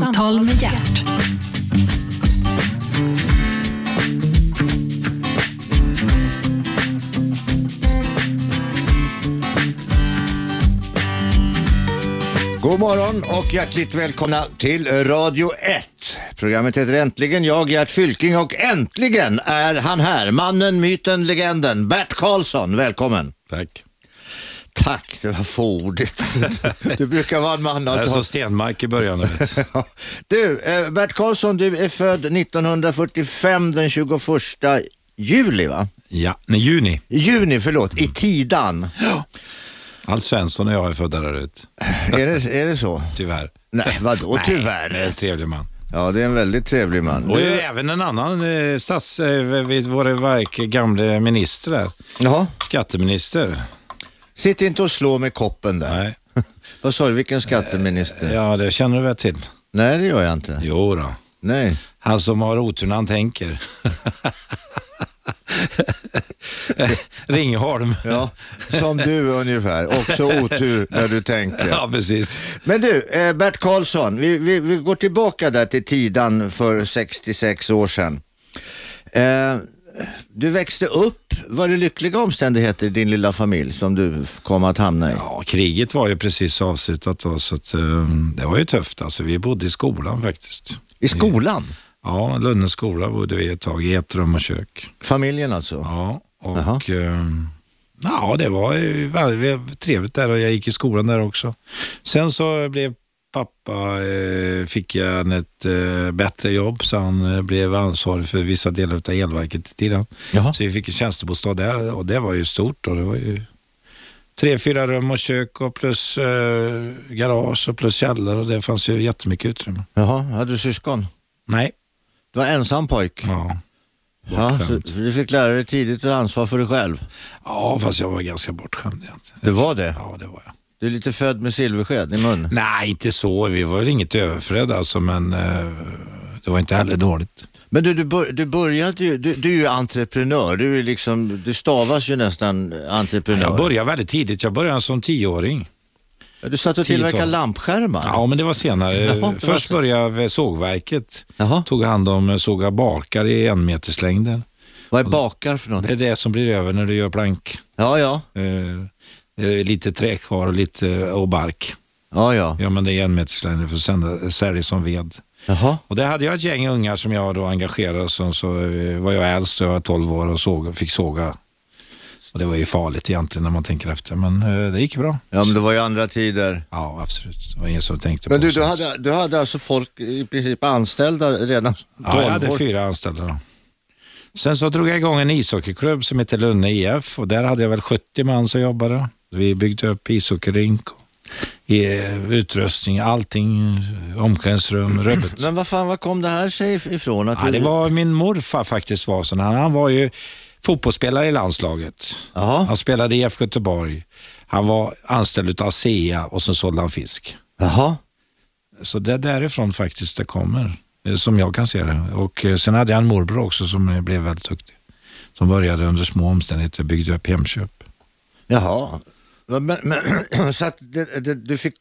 Samtal med hjärt. God morgon och hjärtligt välkomna till Radio 1. Programmet heter Äntligen. Jag, Gert Fylking och äntligen är han här. Mannen, myten, legenden. Bert Karlsson, välkommen. Tack. Tack, det var fåordigt. Du brukar vara en man Jag ha... Stenmark i början. du. Eh, Bert Karlsson, du är född 1945 den 21 juli va? Ja, nej, juni. Juni, förlåt, i Tidan. Alf Svensson och jag är födda där ute, Är det, är det så? tyvärr. Nej, vadå Nej, tyvärr? det är en trevlig man. Ja, det är en väldigt trevlig man. Och Du, även en annan eh, stats, eh, vår gamle minister där. jaha, Skatteminister. Sitt inte och slå med koppen där. Nej, Vad sa du, vilken skatteminister? ja det känner du väl till? Nej, det gör jag inte. Jo då. Nej. Han som har otur när han tänker. Ringholm. Ja, som du ungefär. Också otur när du tänker. Ja, precis. Men du, eh, Bert Karlsson, vi, vi, vi går tillbaka där till Tidan för 66 år sedan. Eh, du växte upp, var det lyckliga omständigheter i din lilla familj som du kom att hamna i? Ja, kriget var ju precis avslutat då, så att, eh, det var ju tufft. Alltså, vi bodde i skolan faktiskt. I skolan? Ja, Lunne skola bodde vi ett tag i ett rum och kök. Familjen alltså? Ja, och eh, ja, det var ju väldigt trevligt där och jag gick i skolan där också. Sen så blev pappa, eh, fick jag ett eh, bättre jobb så han eh, blev ansvarig för vissa delar av elverket i tiden. Jaha. Så vi fick en tjänstebostad där och det var ju stort och det var ju tre, fyra rum och kök och plus eh, garage och plus källare och det fanns ju jättemycket utrymme. Jaha, hade du syskon? Nej, Du var ensam pojk? ja. Ja, du fick lära dig tidigt att ansvar för dig själv? Ja, fast jag var ganska bortskämd egentligen. Det var det? Ja, det var jag. Du är lite född med silversked i mun? Nej, inte så. Vi var väl inget överflöd alltså, men eh, det var inte heller dåligt. Men du, du, bör, du började ju, du, du är ju entreprenör, du, är liksom, du stavas ju nästan entreprenör. Jag började väldigt tidigt. Jag började som tioåring. Du satt och tillverkade lampskärmar? Ja, men det var senare. Jaha, var Först sen. började jag vid sågverket. Jaha. Tog hand om såga bakar i en meters längden. Vad är bakar för något? Det är det som blir över när du gör plank. Ja, ja, Eh, lite trä kvar och lite och bark. ja, ja. Ja, men det är en meters längd för sända- sälja som ved. Jaha. Och där hade jag ett gäng ungar som jag då engagerade. Så, så eh, var jag äldst, jag var 12 år och såg, fick såga. Och det var ju farligt egentligen när man tänker efter, men eh, det gick bra. Ja, men det var ju andra tider. Ja, absolut. Det var ingen som tänkte Men på du, sånt. du hade, du hade alltså folk i princip anställda redan 12 Ja, jag hade år? fyra anställda då. Sen så drog jag igång en ishockeyklubb som heter Lunne IF och där hade jag väl 70 man som jobbade. Vi byggde upp ishockeyrink, eh, utrustning, allting, omklädningsrum, rubbet. Men vad fan, var kom det här sig ifrån? Att Ja, du... det var min morfar faktiskt var sån. Han, han var ju fotbollsspelare i landslaget. Jaha. Han spelade i IFK Göteborg. Han var anställd av ASEA och sen sålde han fisk. Jaha. Så det är därifrån faktiskt det kommer, eh, som jag kan se det. Och eh, sen hade jag en morbror också som blev väldigt duktig. Som började under små omständigheter, byggde upp Hemköp. Jaha. Men, men, så att det, det, du fick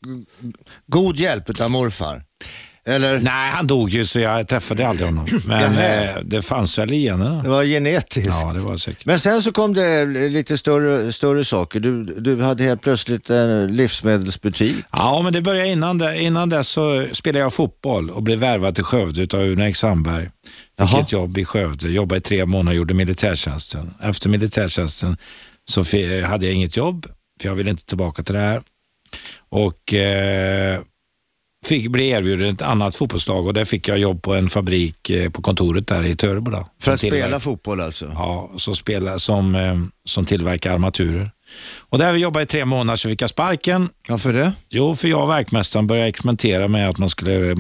god hjälp av morfar? Eller? Nej, han dog ju så jag träffade aldrig honom. Men eh, det fanns väl i generna. Det var genetiskt? Ja, det var säkert. Men sen så kom det lite större, större saker. Du, du hade helt plötsligt en livsmedelsbutik. Ja, men det började innan det. Innan dess så spelade jag fotboll och blev värvad till Skövde av Uno Sandberg. Fick ett jobb i Skövde, jobbade i tre månader och gjorde militärtjänsten. Efter militärtjänsten så hade jag inget jobb, för jag ville inte tillbaka till det här. Och eh, fick bli erbjuden ett annat fotbollslag och där fick jag jobb på en fabrik eh, på kontoret där i Törebo. då. För att Som tillverkar- spela fotboll alltså? Ja, så spela, som, eh, som tillverkar armaturer. Och där vi jobbade i tre månader så fick jag sparken. Varför det? Jo, för jag och verkmästaren började experimentera med att man skulle,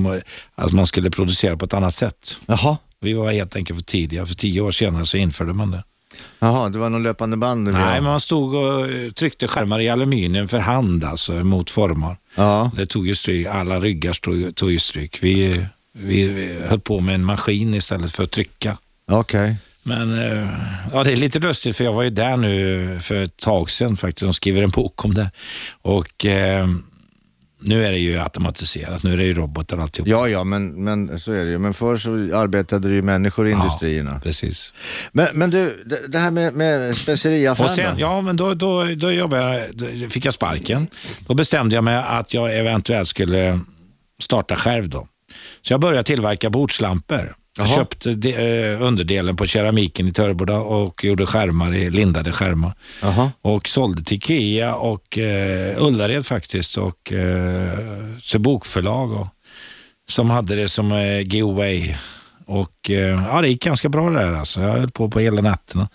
att man skulle producera på ett annat sätt. Jaha. Vi var helt enkelt för tidiga. För tio år senare så införde man det. Jaha, det var någon löpande band? nu, Nej, man stod och eh, tryckte skärmar i aluminium för hand, alltså mot formar. Ja. Det tog ju stryk. Alla ryggar stod, tog ju stryk. Vi, vi, vi höll på med en maskin istället för att trycka. Okej. Men eh, ja, det är lite lustigt för jag var ju där nu för ett tag sedan faktiskt. De skriver en bok om det. Och eh, Nu är det ju automatiserat, nu är det ju robotar och alltihop. Ja, ja, men, men så är det ju. Men förr så arbetade det ju människor i industrierna. Precis. Men, men du, det, här med, med speceriaffären ja, men då, då, då, jobbade jag, då fick jag sparken. Då bestämde jag mig att jag eventuellt skulle starta själv. Då. Så jag började tillverka bordslampor. Jag köpte de, eh, underdelen på keramiken i Töreboda och gjorde skärmar, i- lindade skärmar. Jaha. Och sålde till Ikea och eh, Ullared faktiskt och eh, så bokförlag och, som hade det som eh, giveaway. Och eh, ja, det gick ganska bra det där alltså. Jag höll på på hela nätterna.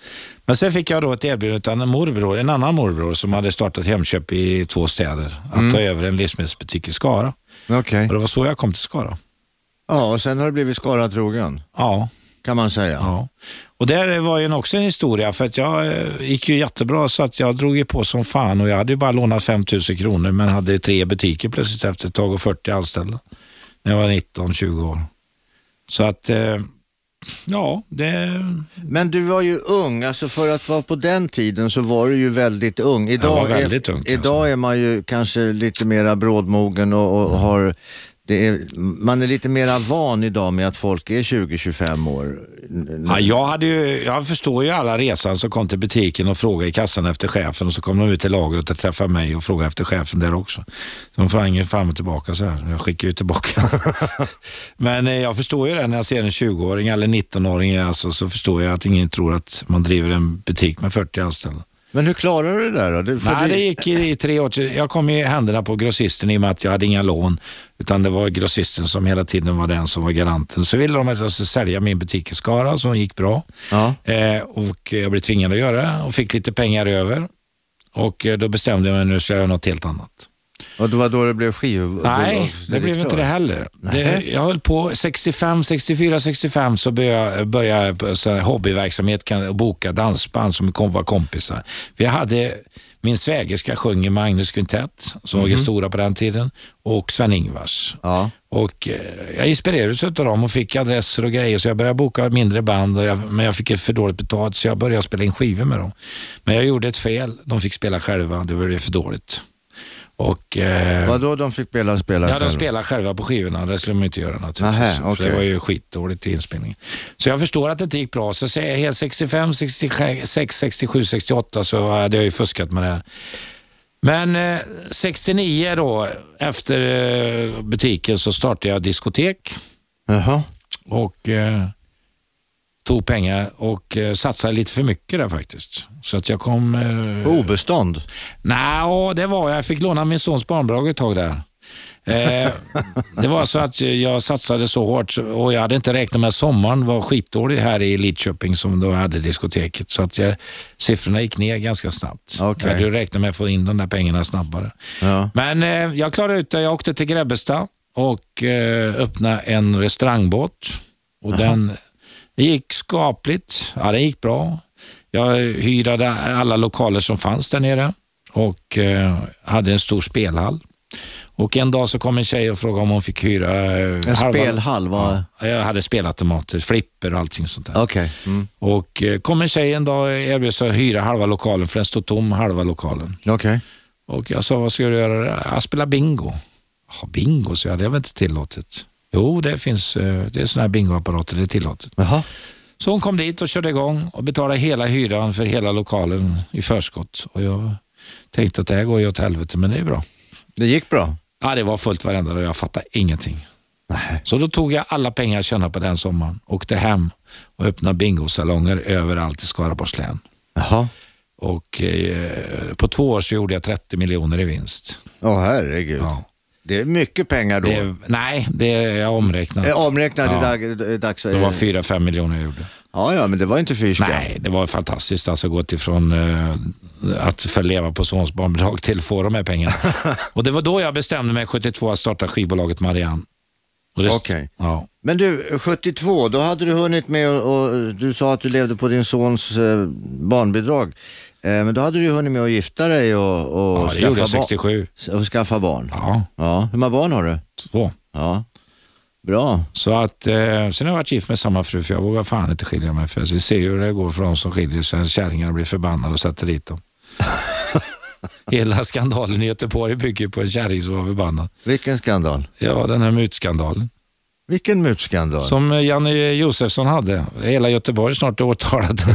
Men sen fick jag då ett erbjudande av en morbror, en annan morbror som hade startat Hemköp i två städer. Att ta över en livsmedelsbutik i Skara. Okej. Och det var så jag kom till Skara. Ja, och sen har du blivit Skara trogen, Ja, kan man säga. ja. Och där var ju också en historia för att jag eh, gick ju jättebra så att jag drog ju på som fan och jag hade ju bara lånat 5 000 kronor men hade tre butiker plötsligt efter ett tag och 40 anställda. När jag var 19-20 år. Så att, eh, ja, det... Men du var ju ung, alltså för att vara på den tiden så var du ju väldigt ung. Idag, väldigt är, ung, idag är man ju kanske lite mera brådmogen och, och har det är, man är lite mera van idag med att folk är 20-25 år. Ja, jag, hade ju, jag förstår ju alla resan som kom till butiken och frågade i kassan efter chefen och så kom de ut till lagret och träffade mig och frågade efter chefen där också. Så de sprang fram och tillbaka så här. Jag skickar ju tillbaka. Men eh, jag förstår ju det när jag ser en 20-åring eller 19-åring alltså, så förstår jag att ingen tror att man driver en butik med 40 anställda. Men hur klarar du det där då? För Nej, det- det gick i, i tre år. Jag kom i händerna på grossisten i och med att jag hade inga lån. Utan det var grossisten som hela tiden var den som var garanten. Så ville de att jag skulle sälja min butik i Skara som gick bra. Ja. Eh, och jag blev tvingad att göra det och fick lite pengar över. Och eh, då bestämde jag mig nu ska jag göra något helt annat. Och det var då det blev skiv... Nej, det blev inte det heller. Det, jag höll på 65, 64, 65 så började jag här hobbyverksamhet kan, och boka dansband som kom, var kompisar. Vi hade min svägerska sjunger Magnus Quintett som var stora på den tiden och Sven-Ingvars. Ja. Och eh, jag inspirerades av dem och fick adresser och grejer så jag började boka mindre band och jag, men jag fick för dåligt betalt så jag började spela in skivor med dem. Men jag gjorde ett fel. De fick spela själva. Det var för dåligt. Och, eh, Vadå de fick spela, spela Ja, de spelar själva på skivorna. Det skulle de inte göra naturligtvis. För okej. Det var ju skitdåligt i inspelningen. Så jag förstår att det inte gick bra. Så säger jag helt 65, 66, 67, 68 så hade jag ju fuskat med det här. Men eh, 69 då, efter eh, butiken så startade jag diskotek Jaha. och eh, tog pengar och eh, satsade lite för mycket där faktiskt. Så att jag kom... Eh, På obestånd? Nej, det var jag. Jag fick låna min sons barnbidrag ett tag där. Eh, det var så att jag satsade så hårt och jag hade inte räknat med att sommaren var skitdålig här i Lidköping som då hade diskoteket. Så att jag, siffrorna gick ner ganska snabbt. Okej. Jag hade räknat med att få in de där pengarna snabbare. Ja. Men eh, jag klarade ut det. Jag åkte till Grebbestad och eh, öppnade en restaurangbåt. Och den det gick skapligt. Ja, det gick bra. Jag hyrade alla lokaler som fanns där nere och eh, hade en stor spelhall. Och en dag så kom en tjej och frågade om hon fick hyra... eh, En spelhall, vad- Ja, jag hade spelautomater, flipper och allting sånt där. Okej. Mm. Och eh, kom en tjej en dag och erbjöd sig att hyra halva lokalen för den stod tom halva lokalen. Okej. Och jag sa, vad ska du göra där? Jag spelar bingo. Bingo, så jag. Det väl inte tillåtet? Jo, det finns eh, det är såna här bingoapparater, det är tillåtet. Jaha. Så hon kom dit och körde igång och betalade hela hyran för hela lokalen i förskott. Och jag tänkte att det här går ju åt helvete, men det är bra. Det gick bra? Ja, det var fullt varenda och jag fattade ingenting. Nej. Så då tog jag alla pengar jag tjänade på den sommaren, åkte hem och öppnade bingosalonger överallt i Skaraborgs län. Jaha. Och eh, på två år så gjorde jag 30 miljoner i vinst. Åh herregud. Ja. Det är mycket pengar då. Det, nej, det är jag omräknat. Eh, Omräknat Ja. i dag, i dags... Det var 4-5 miljoner jag gjorde. Ja, ja, men det var inte fyrska. Nej, det var fantastiskt. Alltså gått ifrån eh, att få leva på sons barnbidrag till få de här pengarna. och det var då jag bestämde mig 72 att starta skivbolaget Marianne. Okej. Ja. Men du, 72, då hade du hunnit med och, och du sa att du levde på din sons eh, barnbidrag. Eh, men då hade du ju hunnit med att gifta dig och, och, ja, det gjorde jag skaffa, 67. ba- och skaffa barn. Ja, Ja, hur många barn har du? två. Ja, bra. Så att, eh, sen har jag varit gift med samma fru för jag vågar fan inte skilja mig. För vi ser ju hur det går för de som skiljer sig. Kärringarna blir förbannade och sätter dit dem. Hela skandalen i Göteborg bygger på en kärring som var förbannad. Vilken skandal? Ja, den här mutskandalen. Vilken mutskandal? Som Janne Josefsson hade. Hela Göteborg snart åtalad.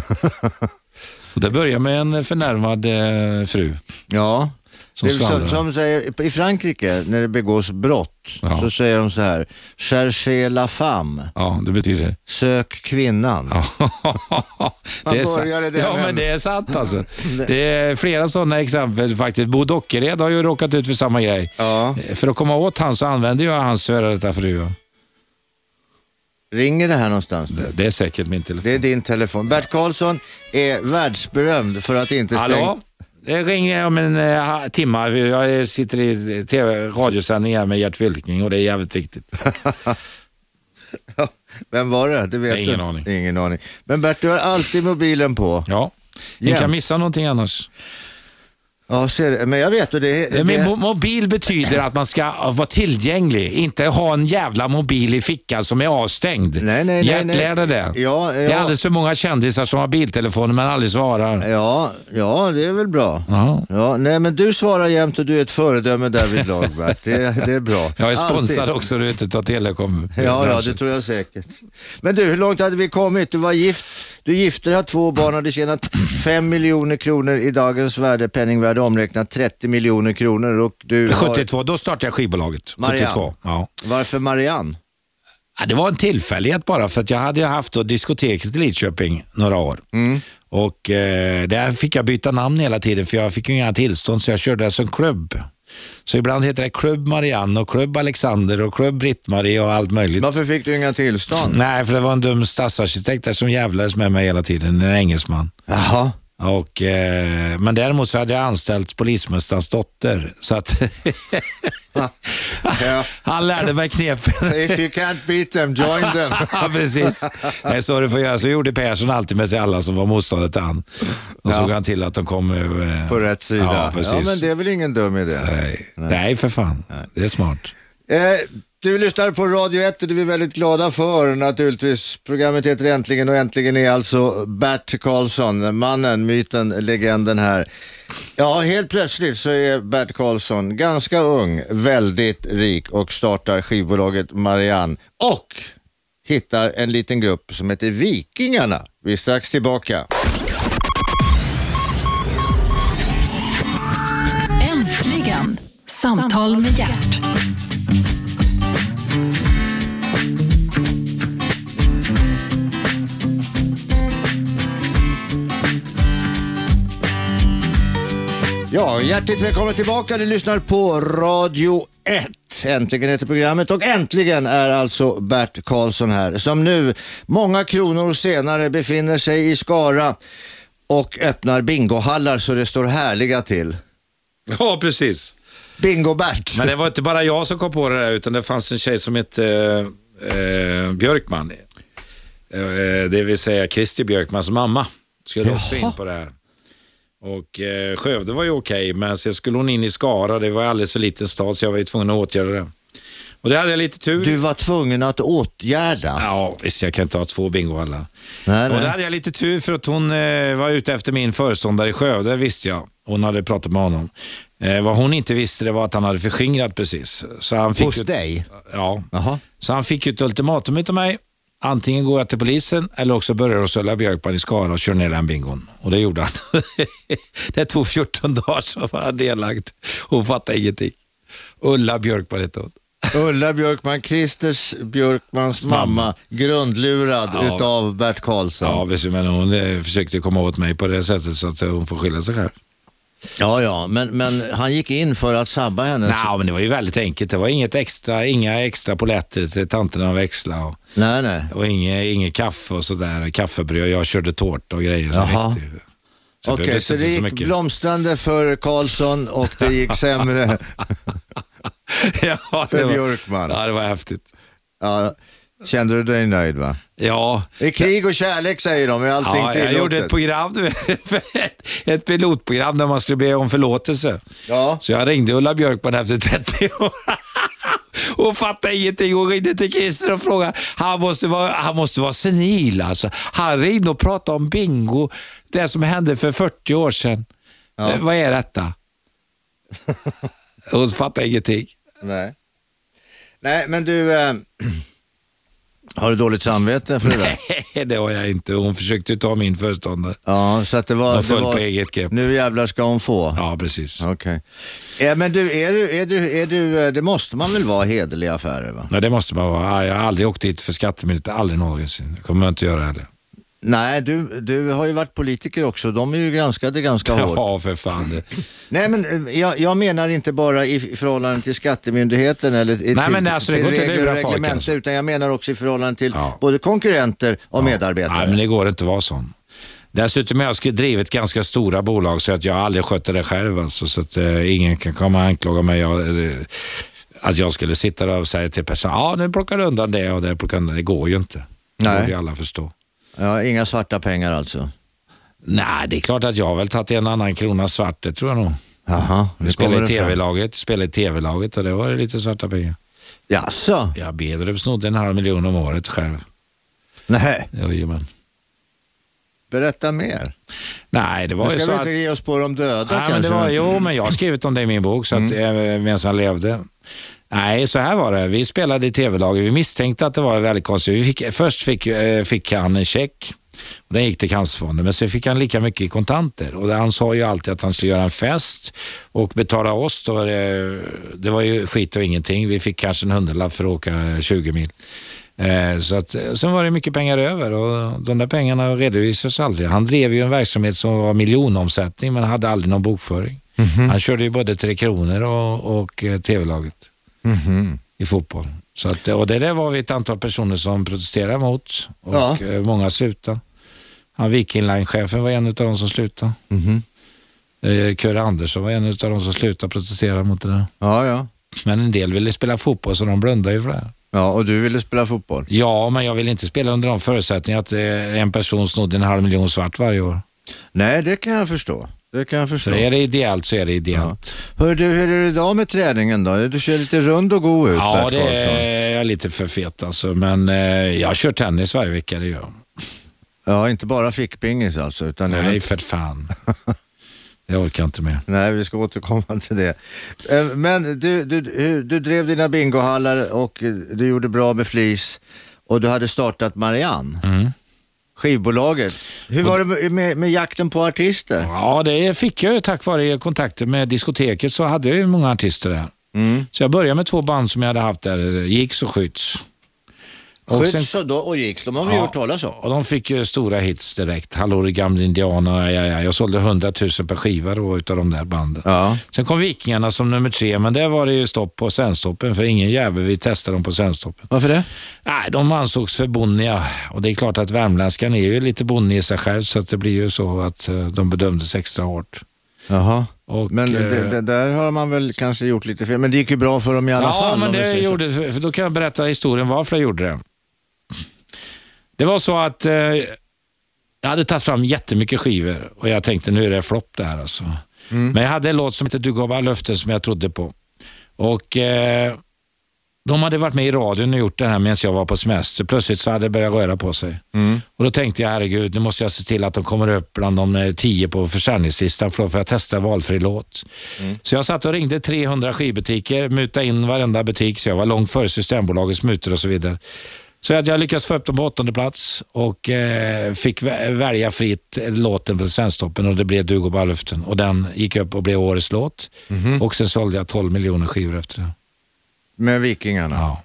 Det börjar med en förnärmad eh, fru. Ja, Som det som, som säger, i Frankrike när det begås brott Ja. så säger de så här, cherchez la femme, Ja, det betyder... sök kvinnan. Man det är sant. började där, Ja, men- det är sant alltså. Det är flera sådana exempel faktiskt. Bo Dockered har ju råkat ut för samma grej. Ja. För att komma åt han så använder jag hans före detta fru. Ringer det här någonstans? Det, det är säkert min telefon. Det är din telefon. Bert Karlsson är världsberömd för att inte stänga... Hallå? Det ringer om en uh, timme. Jag sitter i TV, radiosändning här med Gert Fylking och det är jävligt viktigt. Vem var det? Det vet Ingen du. aning. Ingen aning. Men Bert, du har alltid mobilen på. Ja. Jämt. kan missa någonting annars. Ja, ser. Men jag vet och det, det, Men mo- mobil betyder att man ska vara tillgänglig, inte ha en jävla mobil i fickan som är avstängd. Nej, nej, nej, Gert nej. lär dig det. Ja, Det är ja. alldeles för många kändisar som har biltelefoner men aldrig svarar. Ja, ja, det är väl bra. Ja. Ja, nej, men du svarar jämt och du är ett föredöme därvidlag, Bert. Det, det är bra. Jag är sponsrad Alltid. också, du vet, utav Telekom. Ja, ja, det tror jag säkert. Men du, hur långt hade vi kommit? Du var gift, du gifte dig, har två barn, hade tjänat 5 miljoner kronor i dagens värde, penningvärde omräknat 30 miljoner kronor och du har... 72, då startade jag skivbolaget. Marianne. 72. Ja. Varför Marianne? Ja, det var en tillfällighet bara för att jag hade haft då diskoteket i Lidköping några år. Och eh, där fick jag byta namn hela tiden för jag fick ju inga tillstånd så jag körde det som klubb. Så ibland heter det Klubb Marianne och Klubb Alexander och Klubb Britt-Marie och allt möjligt. Varför fick du inga tillstånd? Nej, för det var en dum stadsarkitekt där som jävlades med mig hela tiden, en engelsman. Jaha. Och, eh, men däremot så hade jag anställt polismästarens dotter. Så att Ja. han lärde mig knepen. If you can't beat them, join them. ja, precis. Det är så det får göra. Så gjorde Persson alltid med sig alla som var motståndare till han. Och Ja. såg han till att de kom eh, På rätt sida. Ja, precis. men det är väl ingen dum idé. Nej. Nej, för fan. Det är smart. Eh, du lyssnar på Radio 1 och det är vi väldigt glada för naturligtvis. Programmet heter Äntligen och äntligen är alltså Bert Karlsson, mannen, myten, legenden här. Ja, helt plötsligt så är Bert Karlsson ganska ung, väldigt rik och startar skivbolaget Marianne och hittar en liten grupp som heter Vikingarna. Vi är strax tillbaka. Äntligen! Samtal med hjärt. Ja, hjärtligt välkomna tillbaka. Ni lyssnar på Radio 1. Äntligen heter programmet och äntligen är alltså Bert Karlsson här som nu, många kronor senare, befinner sig i Skara och öppnar bingohallar så det står härliga till. Ja, precis. Bingo-Bert. Men det var inte bara jag som kom på det där, utan det fanns en tjej som hette eh, eh, Björkman. Eh, det vill säga Kristi Björkmans mamma. Skulle också in på det här. Och eh, Skövde var ju okej, men sen skulle hon in i Skara. Det var alldeles för liten stad, så jag var ju tvungen att åtgärda det. Och det hade jag lite tur. Du var tvungen att åtgärda. Ja, visst, jag kan inte ha två bingohallar. Nej, Och där nej. hade jag lite tur för att hon eh, var ute efter min föreståndare i Skövde, visste jag. Hon hade pratat med honom. Eh, vad hon inte visste det var att han hade förskingrat precis. Så han fick Hos ett- dig? Ja. Jaha. Så han fick ju ett ultimatum utav mig. Antingen går jag till polisen eller också börjar Ulla Björkman i Skara och kör ner den bingon. Och det gjorde han. det tog 14 dagar så var han nedlagt. Hon fattade ingenting. Ulla Björkman hette hon. Ulla Björkman, Christers Björkmans mamma, grundlurad Ja. utav Bert Karlsson. Ja, visst, men hon eh, försökte komma åt mig på det sättet så att hon får skylla sig själv. Ja, ja, men, men han gick in för att sabba henne. Nej, men det var ju väldigt enkelt. Det var inget extra, inga extra poletter till tanterna att växla och, Nej, nej. och inget, inget kaffe och sådär. Kaffebröd. Jag körde tårta och grejer. Så Jaha. Så Okej, så det gick mycket. blomstrande för Karlsson och det gick sämre. ja, för det var, Björkman. Ja, det var häftigt. Ja, kände du dig nöjd va? Ja, I krig och kärlek säger de, är allting ja jag tillåtet. gjorde ett program, ett, pilotprogram där man skulle be om förlåtelse. Ja. Så jag ringde Ulla Björkman efter 30 år. Hon fattade ingenting. Hon ringde till Christer och frågade. Han måste vara, han måste vara senil alltså. Han ringde och pratade om bingo. Det som hände för 40 år sedan. Ja. Eh, Vad är detta? Hon fattar ingenting. Nej. Nej, men du, eh, har du dåligt samvete för det där? Nej, det har jag inte. Hon försökte ju ta min föreståndare. Ja, så att det var... Det full var på eget grepp. nu jävlar ska hon få. Ja, precis. Okej. Ja, men du, är du, är du, är du, eh, det måste man väl vara hederliga affärer va? Nej, det måste man vara. Jag har aldrig åkt dit för skattemyndigheten. Aldrig någonsin. Det kommer jag inte göra heller. Nej, du, du har ju varit politiker också. De är ju granskade ganska hårt. Ja, för fan. Nej, men eh, jag, jag menar inte bara i förhållande till skattemyndigheten eller i- till, men alltså, till regler och reglementer, alltså. utan jag menar också i förhållande till Ja. både konkurrenter och medarbetare. Nej, men det går inte att vara sån. Dessutom har jag drivit ganska stora bolag så att jag aldrig skötte det själv. Alltså, så att eh, ingen kan komma och anklaga mig. Jag, eh, att jag skulle sitta där och säga till personen, ja nu plockar du undan det och det. Plockar undan. Det går ju inte. Det Nej. borde ju alla förstå. Ja, inga svarta pengar alltså. Nej, det är klart att jag har väl tagit en annan krona svart, det tror jag nog. Jaha, Vi nu spelade i. TV-laget, spelade i TV-laget och det var det lite svarta pengar. Jaså? Jag Bedrup snodde en halv miljon om året själv. Nej, Jajamän. berätta mer. Nej, det var Nu ju ska så vi att... inte ge oss på de döda Nej, men kanske. det var, jo, men jag har skrivit om det i min bok så att, Mm. medan han levde. Nej, så här var det. Vi spelade i tv-laget. Vi misstänkte att det var väldigt konstigt. Vi fick, först fick, eh, fick han en check. Och den gick till Cancerfonden, men sen fick han lika mycket i kontanter. Och han sa ju alltid att han skulle göra en fest och betala oss. Då, det, det var ju skit och ingenting. Vi fick kanske en hundralapp för att åka 20 mil. Eh, Så att, eh, sen var det mycket pengar över och de där pengarna redovisades aldrig. Han drev ju en verksamhet som var miljonomsättning men hade aldrig någon bokföring. Han körde ju både Tre Kronor och, och eh, TV-laget Mhm. i fotboll. Så att, och det där var vi ett antal personer som protesterade mot och Ja. eh, många slutade. Han Viking Line-chefen var en av de som slutade. Mhm. Eh, Kurre Andersson var en av de som slutade protestera mot det där. Ja, ja. Men en del ville spela fotboll så de blundade ju för det här. Ja, och du ville spela fotboll? Ja, men jag vill inte spela under de förutsättningarna att eh, en person snodde en halv miljon svart varje år. Nej, det kan jag förstå. Det kan jag förstå. För är det ideellt så är det ideellt. Hör du, hur är det idag med träningen då? Du ser lite rund och god ut, Ja, Bert det är jag lite för fet alltså. Men eh, jag kör tennis varje vecka, det gör jag. Ja, inte bara fickpingis alltså. Utan Nej, även... för fan. Det orkar jag inte med. Nej, vi ska återkomma till det. Eh, Men du, du, du, drev dina bingohallar och du gjorde bra med flis och du hade startat Marianne, Mm. Skivbolaget. Hur var det med, med, jakten på artister? Ja, det fick jag ju tack vare kontakter med diskoteket så hade jag ju många artister där. Mm. Så jag började med två band som jag hade haft där, Gigs och Skytts. Och sen- Skydds och, då, och Gigs, de har vi Ja. hört talas om. Och de fick ju stora hits direkt. Hallå det gamla indianer, ja, ja, ja. jag sålde 100 000 per skiva då utav de där banden. Ja. Sen kom Vikingarna som nummer tre, men där var det ju stopp på Svensktoppen för ingen jävel vill testa dem på Svensktoppen. Varför det? Nej, de ansågs för bonniga och det är klart att värmländskan är ju lite bonnig i sig själv så att det blir ju så att eh, de bedömdes extra hårt. Jaha. Och, Men eh, det, det, där har man väl kanske gjort lite fel. Men det gick ju bra för dem i alla ja, fall. men om vi det gjorde, för då kan jag berätta historien varför jag gjorde det. Det var så att eh, jag hade tagit fram jättemycket skivor och jag tänkte nu är det flopp det här alltså. Mm. Men jag hade en låt som heter Du gav alla löften som jag trodde på. Och eh, de hade varit med i radion och gjort det här medan jag var på semester. Plötsligt så hade det börjat röra på sig. Mm. Och Då tänkte jag, herregud, nu måste jag se till att de kommer upp bland de eh, tio på försäljningslistan för då får jag testa valfri låt. Så jag satt och ringde 300 skivbutiker, mutade in varenda butik, så jag var långt före Systembolagets mutor och så vidare. Så att jag lyckades få upp dem på åttonde plats och eh, fick vä- välja fritt låten på Svensktoppen och det blev Du går bara luften. Och den gick upp och blev årets låt. Och sen sålde jag 12 miljoner skivor efter det. Med Vikingarna? Ja.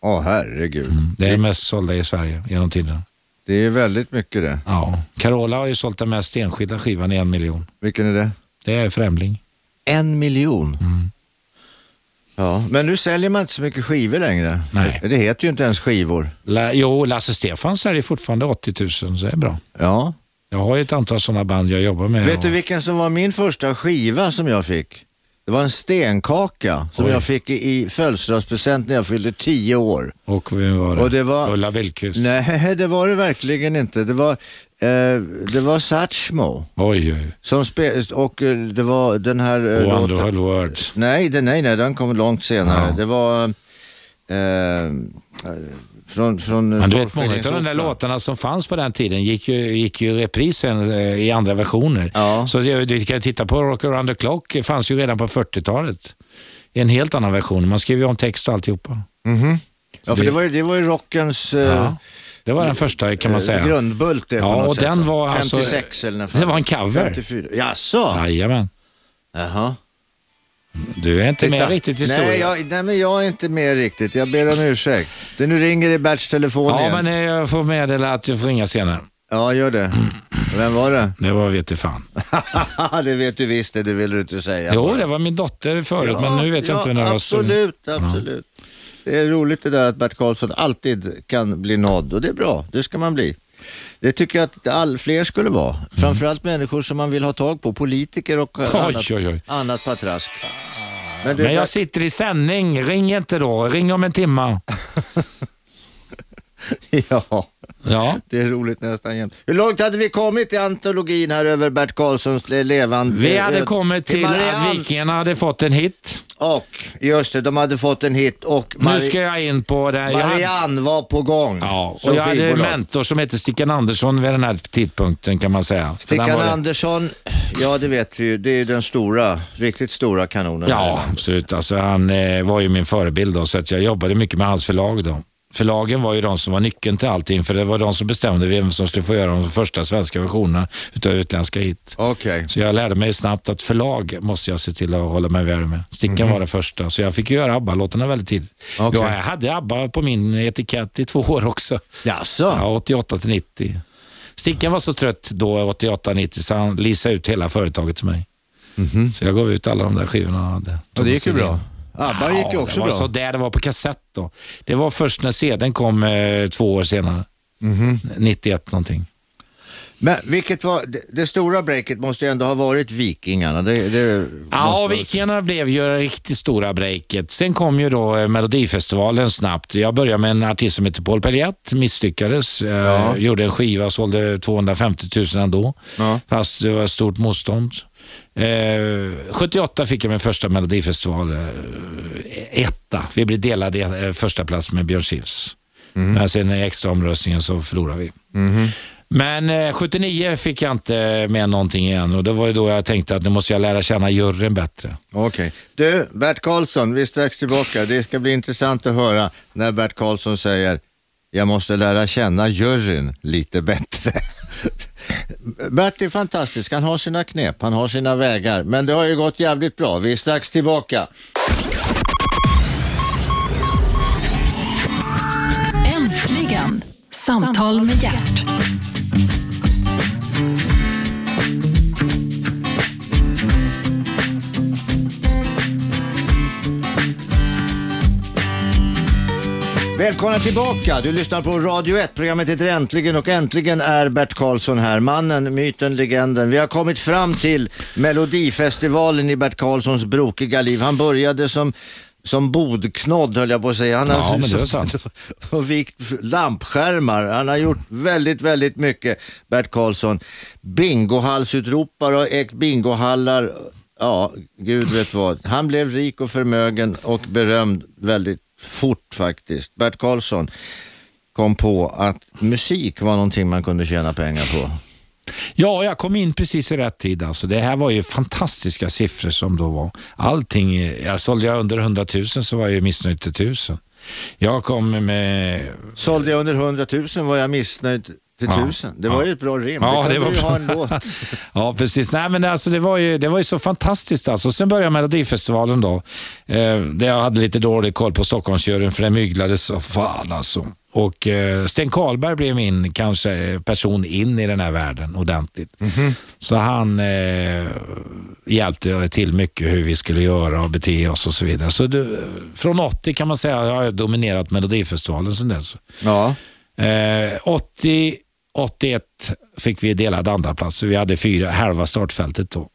Åh herregud. Det är mest sålda i Sverige genom tiden. Det är väldigt mycket det. Ja. Carola har ju sålt den mest enskilda skivan i en miljon. Vilken är det? Det är Främling. En miljon? Mm. Ja, men nu säljer man inte så mycket skivor längre. Nej. Det heter ju inte ens skivor. La, jo, Lasse Stefans säljer fortfarande 80 000, så det är bra. Ja. Jag har ju ett antal sådana band jag jobbar med. Vet du och- vilken som var min första skiva som jag fick? Det var en stenkaka som Oj. jag fick i, i födelsedagspresent när jag fyllde tio år. Och vem var det? Och det var- Ulla Billqvist. Nej, det var det verkligen inte. Det var, eh, det var Satchmo. Oj, oj. Som spe- och eh, det var den här eh, Wonderful Words. Nej, det, nej, nej, den kom långt senare. Ja. Det var... Eh, Från, från Men du vet, många av de där låtarna som fanns på den tiden gick ju, gick ju i repris sen eh, i andra versioner. Ja. Så du kan titta på Rock around the clock, det fanns ju redan på 40-talet. I en helt annan version. Man skrev ju om text och alltihopa. Ja, för det var ju, det var ju rockens eh, Ja. Det var den första kan man säga. grundbult det på Ja, något och sätt. den va? var alltså- 56 eller när? Det var en cover. 54. Jaså? Jajamän. Jaha. Du är inte Titta. med riktigt i nej, jag, nej, men jag är inte med riktigt. Jag ber om ursäkt. Det nu ringer i Berts telefon Ja, igen. men eh, jag får meddela att jag får ringa senare. Ja, gör det. Vem var det? Det var vet du fan. det vet du visst, det, det vill du inte säga. Jo, det var min dotter förut, men nu vet jag inte vem det var. Absolut, absolut. Det är roligt det där att Bert Karlsson alltid kan bli nådd och det är bra, det ska man bli. Det tycker jag att all, fler skulle vara. Framförallt människor som man vill ha tag på, politiker och annat, oj, oj. annat patrask. Men du, Men jag sitter i sändning. Ring inte då. Ring om en timma. ja, Ja. det är roligt nästan jämt. Hur långt hade vi kommit i antologin här över Bert Karlssons le- levande Vi hade kommit till Marianne- att Vikingarna hade fått en hit. Och, just det, de hade fått en hit och Nu Mari- ska jag in på det. Jag hade, Marianne var på gång. ja, som och jag hade en skivbolag. mentor som hette Stickan Andersson vid den här tidpunkten kan man säga. Så den Stickan var det- Andersson, ja det vet vi ju, det är den stora, riktigt stora kanonen. Ja, absolut. Alltså, han eh, var ju min förebild då, så att jag jobbade mycket med hans förlag. då. Förlagen var ju de som var nyckeln till allting, för det var de som bestämde vem som skulle få göra de första svenska versionerna utav utländska hit. Okej. Så jag lärde mig snabbt att förlag måste jag se till att hålla mig väl med. Stickan var det första, så jag fick göra ABBA-låtarna väldigt tidigt. Okej. Jag hade ABBA på min etikett i två år också. Jaså? Ja, 88 till 90. Stickan var så trött då, 88-90, så han leasade ut hela företaget till mig. Så jag gav ut alla de där skivorna. han hade. Och det gick ju bra. ABBA gick ju också det var bra. Så där det var på kassett då. Det var först när CDn kom eh, två år senare. Mhm. 91 någonting. Men vilket var, det, det stora breaket måste ju ändå ha varit Vikingarna. Det, det Ja, Vikingarna blev ju det riktigt stora breaket. Sen kom ju då eh, Melodifestivalen snabbt. Jag började med en artist som heter Paul Pelliat, misslyckades. Eh, Ja. Gjorde en skiva, sålde 250 000 ändå. Ja. Fast det var stort motstånd. Eh, 78 fick jag min första Melodifestival eh, etta. Vi blev delade eh, första plats med Björn Skifs. Men sen i extra omröstningen så förlorade vi. Men eh, 79 fick jag inte med någonting igen och det var ju då jag tänkte att nu måste jag lära känna juryn bättre. Okej. Du, Bert Karlsson, vi är strax tillbaka. Det ska bli intressant att höra när Bert Karlsson säger jag måste lära känna juryn lite bättre. Bert är fantastisk. Han har sina knep, han har sina vägar. Men det har ju gått jävligt bra. Vi är strax tillbaka. Äntligen! Samtal med hjärt. Välkomna tillbaka. Du lyssnar på Radio 1. Programmet heter Äntligen och äntligen är Bert Karlsson här. Mannen, myten, legenden. Vi har kommit fram till Melodifestivalen i Bert Karlssons brokiga liv. Han började som som bodknodd höll jag på att säga. Han Ja, har sant. och vikt lampskärmar. Han har gjort väldigt, väldigt mycket. Bert Karlsson. Bingohallsutropare och ägt bingohallar. Ja, gud vet vad. Han blev rik och förmögen och berömd väldigt fort faktiskt. Bert Karlsson kom på att musik var någonting man kunde tjäna pengar på. Ja, jag kom in precis i rätt tid. Alltså. Det här var ju fantastiska siffror som då var. Allting, jag sålde jag under 100 000 så var jag missnöjd till 1000. Jag kom med... Sålde jag under 100 000 var jag missnöjd till Ja. 1000. Det var ju ett bra rim. Ja, det det var du ju bra. ha en låt. Ja, precis. Nej, men alltså, det, var ju, det var ju så fantastiskt. Alltså. Sen började Melodifestivalen då. Eh, där jag hade lite dålig koll på Stockholmsjuryn för det myglades så fan alltså. Och eh, Sten Karlberg blev min kanske person in i den här världen ordentligt. Så han eh, hjälpte till mycket hur vi skulle göra och bete oss och så vidare. Så det, från 80 kan man säga har jag dominerat Melodifestivalen sedan dess. Ja. Eh, 80, 81 fick vi delad andra plats så vi hade fyra, halva startfältet då.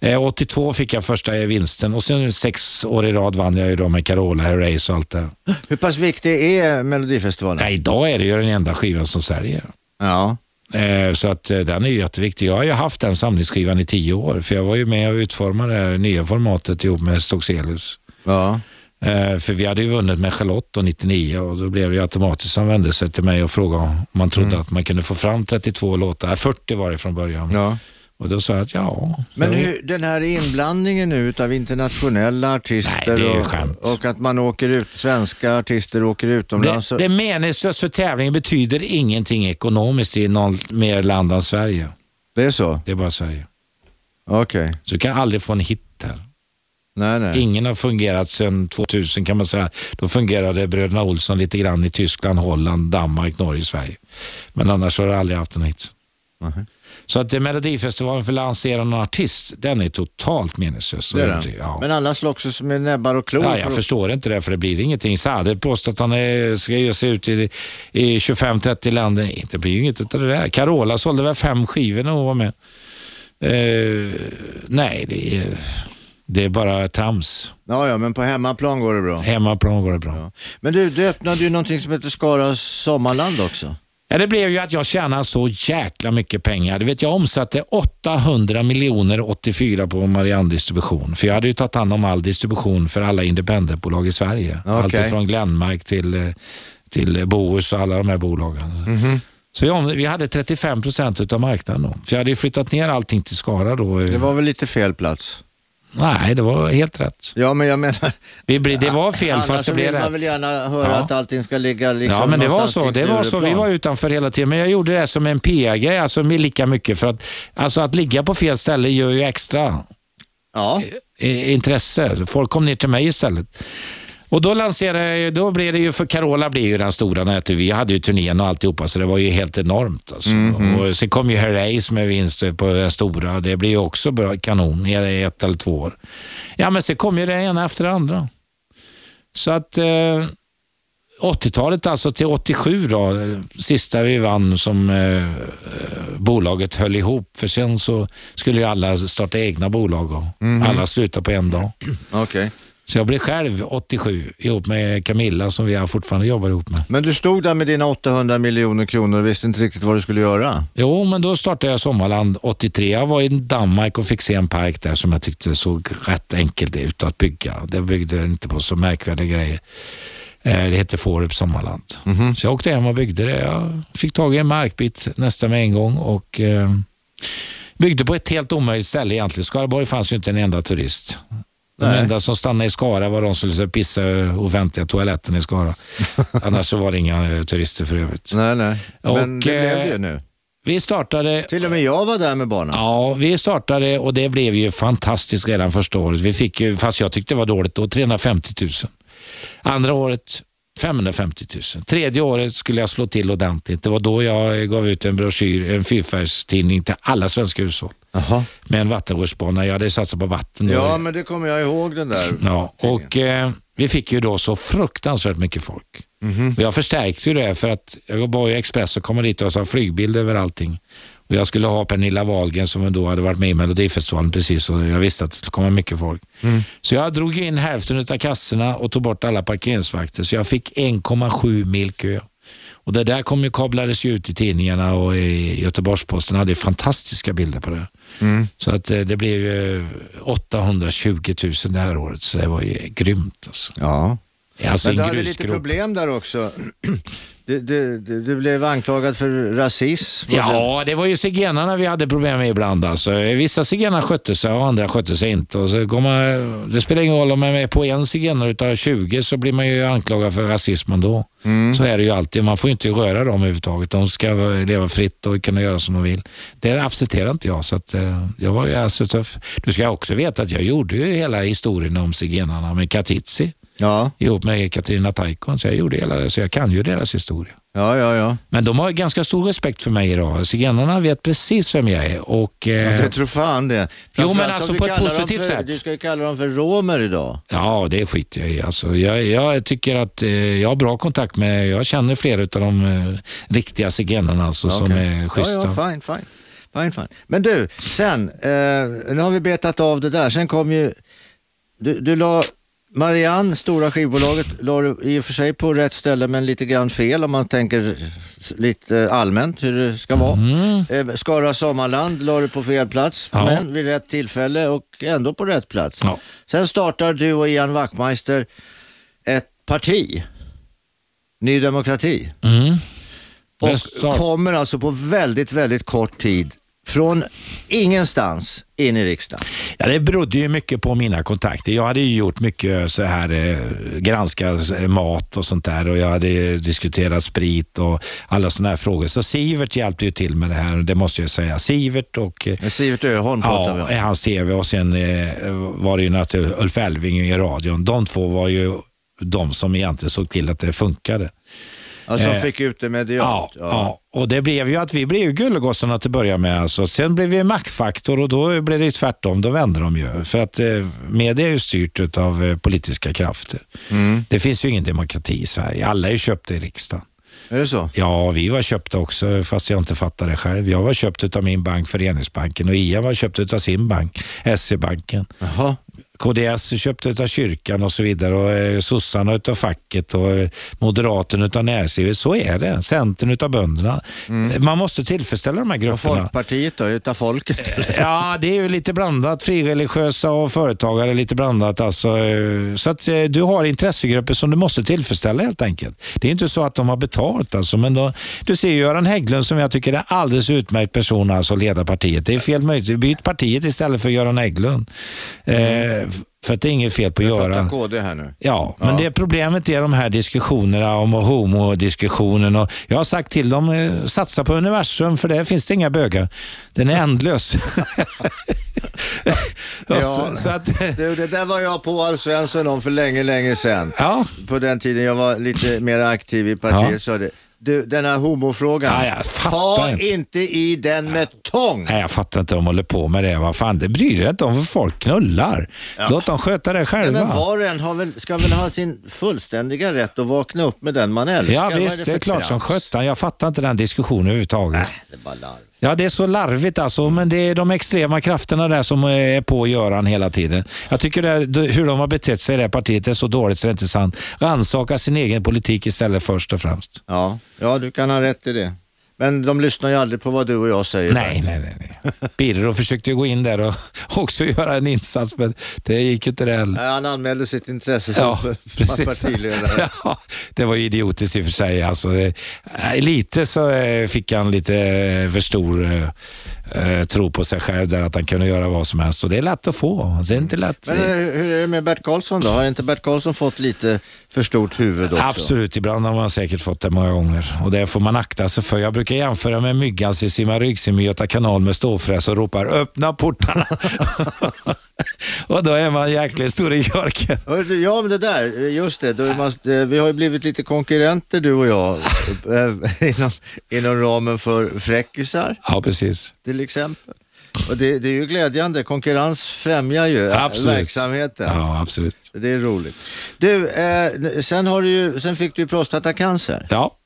Eh, 82 fick jag första vinsten och sen sex år i rad vann jag ju då med Carola, Herreys och allt det. Hur pass viktig är Melodifestivalen? Nej, idag är det ju den enda skivan som säljer. Ja. Eh, så att eh, den är jätteviktig. Jag har ju haft den samlingsskivan i tio år för jag var ju med och utformade det nya formatet ihop med Stockselius. ja. Eh, för vi hade ju vunnit med Charlotte då, 99 och då blev det automatiskt som vände sig till mig och frågade om man trodde Mm. att man kunde få fram 32 låtar. Äh, 40 var det från början. Ja. Och då sa jag att ja. Men hur, den här inblandningen nu av internationella artister Nej, och, och att man åker ut, svenska artister åker utomlands. det, det är meningslöst för tävlingen betyder ingenting ekonomiskt i någon mer land än Sverige. det är så? Det är bara Sverige. Okej. Så du kan aldrig få en hit här. Nej, nej. Ingen har fungerat sedan 2000 kan man säga. Då fungerade Bröderna Olsson lite grann i Tyskland, Holland, Danmark, Norge, Sverige. Men annars har det aldrig haft en hit. Mhm. Så att det är Melodifestivalen för att lansera någon artist, den är totalt meningslös. Det är den. Ja. Men alla slåss med näbbar och klor. Ja, för jag att- förstår inte det, för det blir ingenting. Sade påstår att han är, ska ge sig ut i, i 25-30 länder. Det blir ju inget av det där. Carola sålde väl fem skivor när hon var med. Eh, nej, det är, det är bara trams. Ja, ja, men på hemmaplan går det bra. Hemmaplan går det bra. Ja. Men du, du öppnade ju någonting som heter Skara Sommarland också. Ja, det blev ju att jag tjänade så jäkla mycket pengar. Du vet, jag omsatte 800 miljoner 84 på Marianne Distribution. För jag hade ju tagit hand om all distribution för alla independentbolag i Sverige. Okej. Allt från Glenmark till, eh, till Bohus och alla de här bolagen. Mhm. Så vi, om- vi hade 35 procent av marknaden då. För jag hade ju flyttat ner allting till Skara då. Det var väl lite fel plats? Nej, det var helt rätt. Ja, men jag menar... Vi, det var fel Annars fast det blev vill man rätt. väl gärna höra Ja. att allting ska ligga liksom Ja, men det var så. Det var så. Vi var utanför hela tiden. Men jag gjorde det som en PR-grej, alltså lika mycket. För att, alltså att ligga på fel ställe gör ju extra Ja, intresse. Folk kom ner till mig istället. Och då lanserade jag, då blev det ju, för Carola blev ju den stora när vi hade ju turnén och alltihopa, så det var ju helt enormt. Alltså. Och sen kom ju Herreys med vinst på den stora, det blev ju också bra, kanon i ett eller två år. Ja, men sen kom ju det ena efter det andra. Så att eh, 80-talet alltså till 87 då, eh, sista vi vann som eh, eh, bolaget höll ihop. För sen så skulle ju alla starta egna bolag och alla sluta på en dag. okej. Så jag blev själv 87 ihop med Camilla som vi fortfarande jobbar ihop med. Men du stod där med dina 800 miljoner kronor och visste inte riktigt vad du skulle göra. Jo, men då startade jag Sommarland 83. Jag var i Danmark och fick se en park där som jag tyckte såg rätt enkelt ut att bygga. Det byggde inte på så märkvärdiga grejer. Eh, Det heter Fårup Sommarland. Så jag åkte hem och byggde det. Jag fick tag i en markbit nästan med en gång och eh, byggde på ett helt omöjligt ställe egentligen. Skaraborg fanns ju inte en enda turist. De Nej. enda som stannade i Skara var de som skulle pissa offentliga toaletten i Skara. Annars så var det inga eh, turister för övrigt. Nej, nej. Men Och, det blev eh, det ju nu. Vi startade Till och med jag var där med barnen. Ja, vi startade och det blev ju fantastiskt redan första året. Vi fick ju, fast jag tyckte det var dåligt då, 350 000. Andra året 550 000. Tredje året skulle jag slå till ordentligt. Det var då jag gav ut en broschyr, en fyrfärgstidning till alla svenska hushåll. Jaha. Med en vattenrutschbana. Jag hade satsat på vatten. Ja, men det kommer jag ihåg den där. Ja, och eh, vi fick ju då så fruktansvärt mycket folk. Och jag förstärkte ju det för att jag bad ju Expressen komma dit och ta flygbild över allting. Och jag skulle ha Pernilla Wahlgren som då hade varit med i Melodifestivalen precis och jag visste att det skulle komma mycket folk. Så jag drog in hälften av kassorna och tog bort alla parkeringsvakter så jag fick 1,7 mil kö. Och det där kom ju kablades ju ut i tidningarna och i Göteborgs-Posten hade fantastiska bilder på det. Så att eh, det blev ju 820 000 det här året, så det var ju grymt. Alltså. Ja. Alltså Men du hade lite problem där också. Du, du, du, blev anklagad för rasism. Ja, det var ju zigenarna vi hade problem med ibland. Alltså. Vissa zigenare skötte sig och andra skötte sig inte. Och så går man, det spelar ingen roll om man är på en zigenare utav 20 så blir man ju anklagad för rasism ändå. Så är det ju alltid. Man får inte röra dem överhuvudtaget. De ska leva fritt och kunna göra som de vill. Det accepterar inte jag. Så att, eh, jag var ju alltså tuff. Du ska också veta att jag gjorde ju hela historien om zigenarna med Katitzi Ja, ihop med Katarina Taikon. Så jag gjorde hela det, så jag kan ju deras historia. ja, ja. ja. Men de har ganska stor respekt för mig idag. Zigenarna vet precis vem jag är. Och, eh, Det tror fan det. Jo, men alltså som på ett positivt för, sätt. Du ska ju kalla dem för romer idag. ja, det skiter jag i. Alltså, jag, jag tycker att eh, jag har bra kontakt med, jag känner flera av de eh, riktiga zigenarna alltså, som Okej. är schyssta. Ja, ja, fine, fine. fine, fine. Men du, sen, eh, nu har vi betat av det där. Sen kom ju, du, du la Marianne, stora skivbolaget, la du i och för sig på rätt ställe men lite grann fel om man tänker lite allmänt hur det ska vara. Eh, Skara Sommarland la du på fel plats Mm. Ja. men vid rätt tillfälle och ändå på rätt plats. Ja. Sen startar du och Ian Wachtmeister ett parti, Ny Demokrati. Mm. Och kommer alltså på väldigt, väldigt kort tid från ingenstans in i riksdagen. Ja, det berodde ju mycket på mina kontakter. Jag hade ju gjort mycket så här, eh, granskat eh, mat och sånt där och jag hade diskuterat sprit och alla sådana här frågor. Så Sivert hjälpte ju till med det här, det måste jag säga. Sivert och eh, Sivert Öholm pratar vi Ja, om. i hans TV och sen eh, var det ju naturligtvis Ulf Elving i radion. De två var ju de som egentligen såg till att det funkade. Ja, som eh, fick ut det Ja, medialt. ja. och det blev ju att vi blev ju gullegossarna till att börja med. Alltså. Sen blev vi maktfaktor och då blev det ju tvärtom. Då vände de ju. För att eh, media är ju styrt av eh, politiska krafter. Mm. Det finns ju ingen demokrati i Sverige. Alla är ju köpta i riksdagen. Är det så? Ja, vi var köpta också, fast jag inte fattade det själv. Jag var köpt av min bank, Föreningsbanken, och Ian var köpt av sin bank, SE-banken. KDS är köpt av kyrkan och så vidare och eh, sossarna utav facket och eh, moderaterna utav näringslivet. Så är det. Centern utav bönderna. Man måste tillfredsställa de här Och grupperna. Folkpartiet då, utav folket? Ja, det är ju lite blandat. Frireligiösa och företagare lite blandat. Alltså, eh, så att eh, du har intressegrupper som du måste tillfredsställa helt enkelt. Det är inte så att de har betalt alltså, men då, du ser Göran Hägglund som jag tycker är alldeles utmärkt person alltså, att leda partiet. Det är fel möjligt. Byt partiet istället för Göran Hägglund. Eh, för att det är inget fel på Pratar Göran. KD här nu. Ja, men det problemet är de här diskussionerna om homodiskussionen. Och jag har sagt till dem, eh, satsa på universum för där finns det inga bögar. Den är ändlös. ja. så, så att, Du, det där var jag på Alf Svensson om för länge, länge sedan. ja, På den tiden jag var lite mer aktiv i partiet Ja. sa det. Du, den här homofrågan. Ja, jag Ta inte. inte i den med tång. nej, jag fattar inte om de håller på med det. Vad fan, det bryr dig inte om för folk knullar. Låt dem sköta det Ja, själva. men var och en har väl, ska väl ha sin fullständiga rätt att vakna upp med den man älskar. Ja är visst, det är för klart som trams? sjutton. Jag fattar inte den diskussionen överhuvudtaget. Det är bara larv. Ja, det är så larvigt alltså, men det är de extrema krafterna där som är på Göran hela tiden. Jag tycker det, hur de har betett sig i det här partiet är så dåligt så det är inte sant. Rannsaka sin egen politik istället först och främst. Ja, ja, du kan ha rätt i det. Men de lyssnar ju aldrig på vad du och jag säger. Nej, nej, nej. nej. Birro försökte ju gå in där och också göra en insats, men det gick ju inte det heller. Han anmälde sitt intresse som Ja, partiledare. Ja, det var ju idiotiskt i och för sig. Alltså, eh, lite så eh, fick han lite eh, för stor eh, tro på sig själv där att han kunde göra vad som helst. Och det är lätt att få. Det är inte lätt. Men eh, hur är det med Bert Karlsson då? Har inte Bert Karlsson fått lite för stort huvud också? Absolut, ibland har man säkert fått det många gånger. Och det får man akta sig för. Jag brukar jämföra med myggan som simmar ryggsim i Göta kanal med ståfräs och ropar öppna portarna. och då är man jäkligt stor i Jörken. Ja, men det där, just det. Man, eh, vi har ju blivit lite konkurrenter du och jag inom, inom ramen för fräckisar Ja, precis. Till exempel. Och det, det är ju glädjande. Konkurrens främjar ju Absolut. verksamheten. Ja, absolut. Det är roligt. Du, eh, sen, har du ju, sen fick du ju prostatacancer Ja,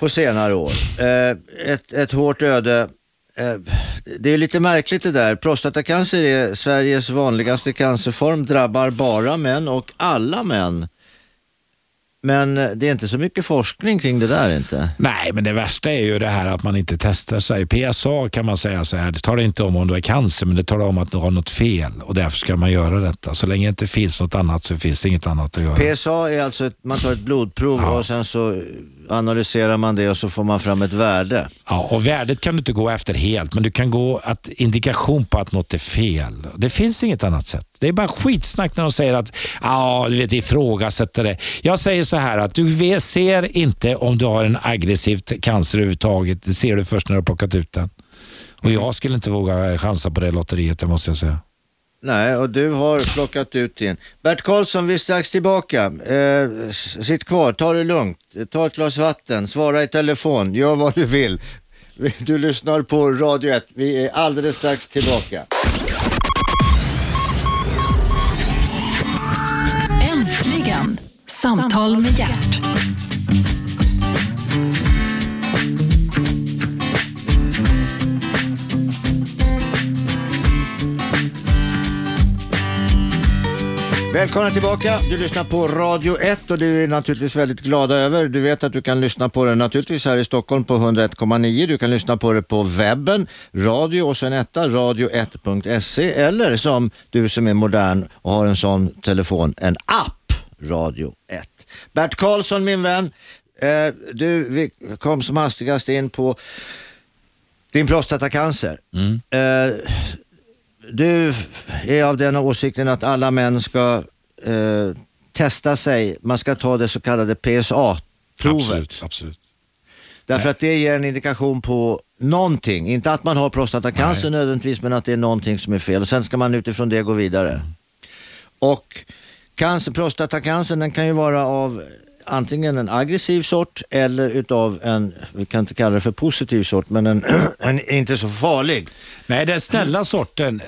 på senare år. Eh, ett, ett hårt öde. Eh, det är lite märkligt det där. Prostatacancer är Sveriges vanligaste cancerform, drabbar bara män och alla män. Men eh, det är inte så mycket forskning kring det där inte. Nej, men det värsta är ju det här att man inte testar sig. PSA kan man säga så här, det talar inte om om du har cancer, men det talar om att du har något fel och därför ska man göra detta. Så länge det inte finns något annat så finns det inget annat att göra. PSA är alltså, ett, man tar ett blodprov Ja. och sen så analyserar man det och så får man fram ett värde. Ja, och värdet kan du inte gå efter helt, men du kan gå att indikation på att något är fel. Det finns inget annat sätt. Det är bara skitsnack när de säger att ja, du vet, ifrågasätter det. Jag säger så här att du ser inte om du har en aggressiv cancer överhuvudtaget. Det ser du först när du har plockat ut den. Och jag skulle inte våga chansa på det lotteriet, det måste jag säga. Nej, och du har plockat ut din. Bert Karlsson, vi är strax tillbaka. Eh, sitt kvar, ta det lugnt. Ta ett glas vatten, svara i telefon, gör vad du vill. Du lyssnar på Radio 1. Vi är alldeles strax tillbaka. Äntligen! Samtal med hjärt. Välkomna tillbaka. Du lyssnar på Radio 1 och du är naturligtvis väldigt glada över. Du vet att du kan lyssna på det naturligtvis här i Stockholm på 101,9. Du kan lyssna på det på webben, radio och sen etta, radio1.se eller som du som är modern och har en sån telefon, en app. Radio 1. Bert Karlsson min vän, eh, du vi kom som hastigast in på din prostatacancer. Mm. Eh, du är av den åsikten att alla män ska eh, testa sig, man ska ta det så kallade PSA-provet. Absolut, absolut. Därför att det ger en indikation på någonting. Inte att man har prostatacancer nödvändigtvis, men att det är någonting som är fel. Och sen ska man utifrån det gå vidare. Och cancer, prostatacancer den kan ju vara av antingen en aggressiv sort eller utav en, vi kan inte kalla det för positiv sort, men en, en inte så farlig. Nej, den snälla sorten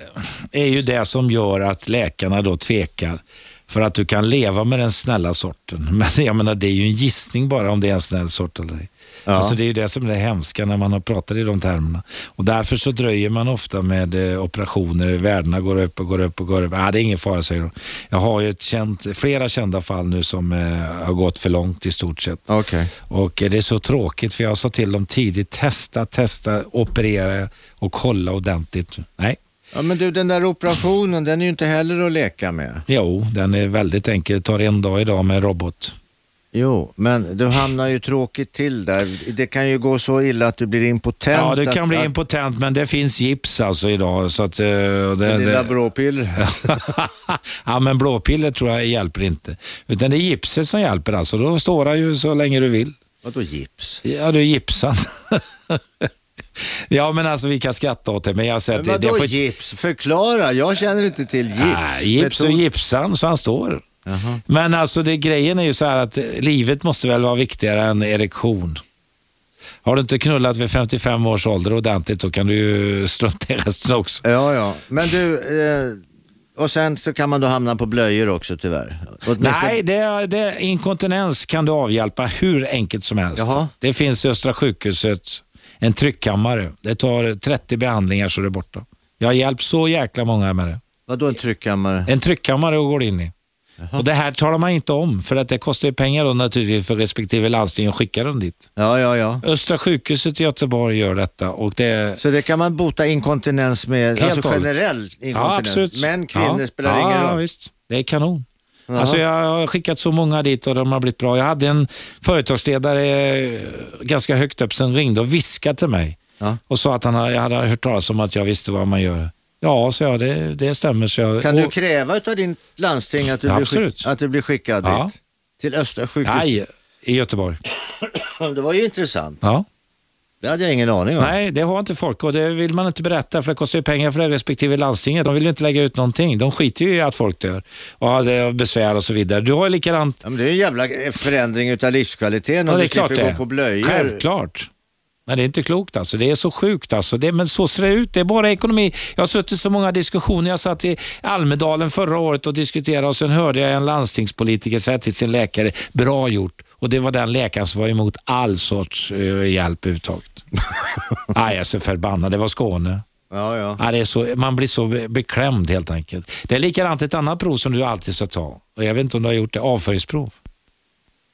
är ju det som gör att läkarna då tvekar. För att du kan leva med den snälla sorten. Men jag menar, det är ju en gissning bara om det är en snäll sort eller ej. Ja. Alltså det är ju det som är det hemska när man har pratat i de termerna. Och därför så dröjer man ofta med eh, operationer. Värdena går upp och går upp och går upp. Ah, det är ingen fara, säger de. Jag har ju ett känt, flera kända fall nu som eh, har gått för långt i stort sett. Okej. Och eh, det är så tråkigt för jag sa till dem tidigt, testa, testa, operera och kolla ordentligt. Nej, Ja, men du, den där operationen, den är ju inte heller att leka med. jo, den är väldigt enkel. tar en dag idag med robot. Jo, men du hamnar ju tråkigt till där. Det kan ju gå så illa att du blir impotent. Ja, det kan att, bli impotent, men det finns gips alltså idag. Så att, eh, det, Det lilla det, bråpiller. ja, men blåpiller tror jag hjälper inte. Utan det är gipset som hjälper alltså. Då står han ju så länge du vill. Vadå gips? Ja, du är gipsad. ja, men alltså vi kan skratta åt det, men jag säger Men att det, vadå det får... gips? Förklara, jag känner inte till gips. Nej, gips och gipsan så han står. Jaha. Men alltså det, grejen är ju så här att livet måste väl vara viktigare än erektion. Har du inte knullat vid 55 års ålder ordentligt då kan du ju strunta i resten också. Ja, ja. Men du, eh, och sen så kan man då hamna på blöjor också tyvärr. Åtminstone- Nej, det, det, inkontinens kan du avhjälpa hur enkelt som helst. Jaha. Det finns i Östra sjukhuset en tryckkammare. Det tar 30 behandlingar så är det borta. Jag har hjälpt så jäkla många med det. Vadå en tryckkammare? En tryckkammare går in i. Och Det här talar man inte om för att det kostar pengar då naturligtvis för respektive landsting att skicka dem dit. Ja, ja, ja. Östra sjukhuset i Göteborg gör detta och det Så det kan man bota inkontinens med, Helt alltså generell Ja, inkontinens? absolut. Män, kvinnor ja. spelar ja, ingen Ja, roll? visst. Det är kanon. Jaha. Alltså jag har skickat så många dit och de har blivit bra. Jag hade en företagsledare eh, ganska högt upp som ringde och viskade till mig Ja. och sa att han hade, jag hade hört talas om att jag visste vad man gör. Ja, så jag, det, det stämmer. Så jag, Kan du och- kräva av din landsting att du, Ja, blir, skick, att du blir skickad Ja. dit? Till Östra sjukhus? Nej, i Göteborg. Det var ju intressant. Ja. Det hade jag ingen aning om. Nej, det har inte folk och det vill man inte berätta för det kostar ju pengar för det respektive landstinget. De vill ju inte lägga ut någonting. De skiter ju i att folk dör och har besvär och så vidare. Du har ju likadant Ja, men det är en jävla förändring utav livskvaliteten Ja, om det du klart slipper det. gå på blöjor. Självklart. Men det är inte klokt alltså. Det är så sjukt alltså. Det, men så ser det ut. Det är bara ekonomi. Jag har suttit i så många diskussioner. Jag satt i Almedalen förra året och diskuterade och sen hörde jag en landstingspolitiker säga till sin läkare, bra gjort. Och det var den läkaren som var emot all sorts uh, hjälp överhuvudtaget. Nej, jag är så förbannad. Det var Skåne. Ja, ja. Ja, det är så, man blir så be- beklämd helt enkelt. Det är likadant ett annat prov som du alltid ska ta. Och jag vet inte om du har gjort det. Avföringsprov.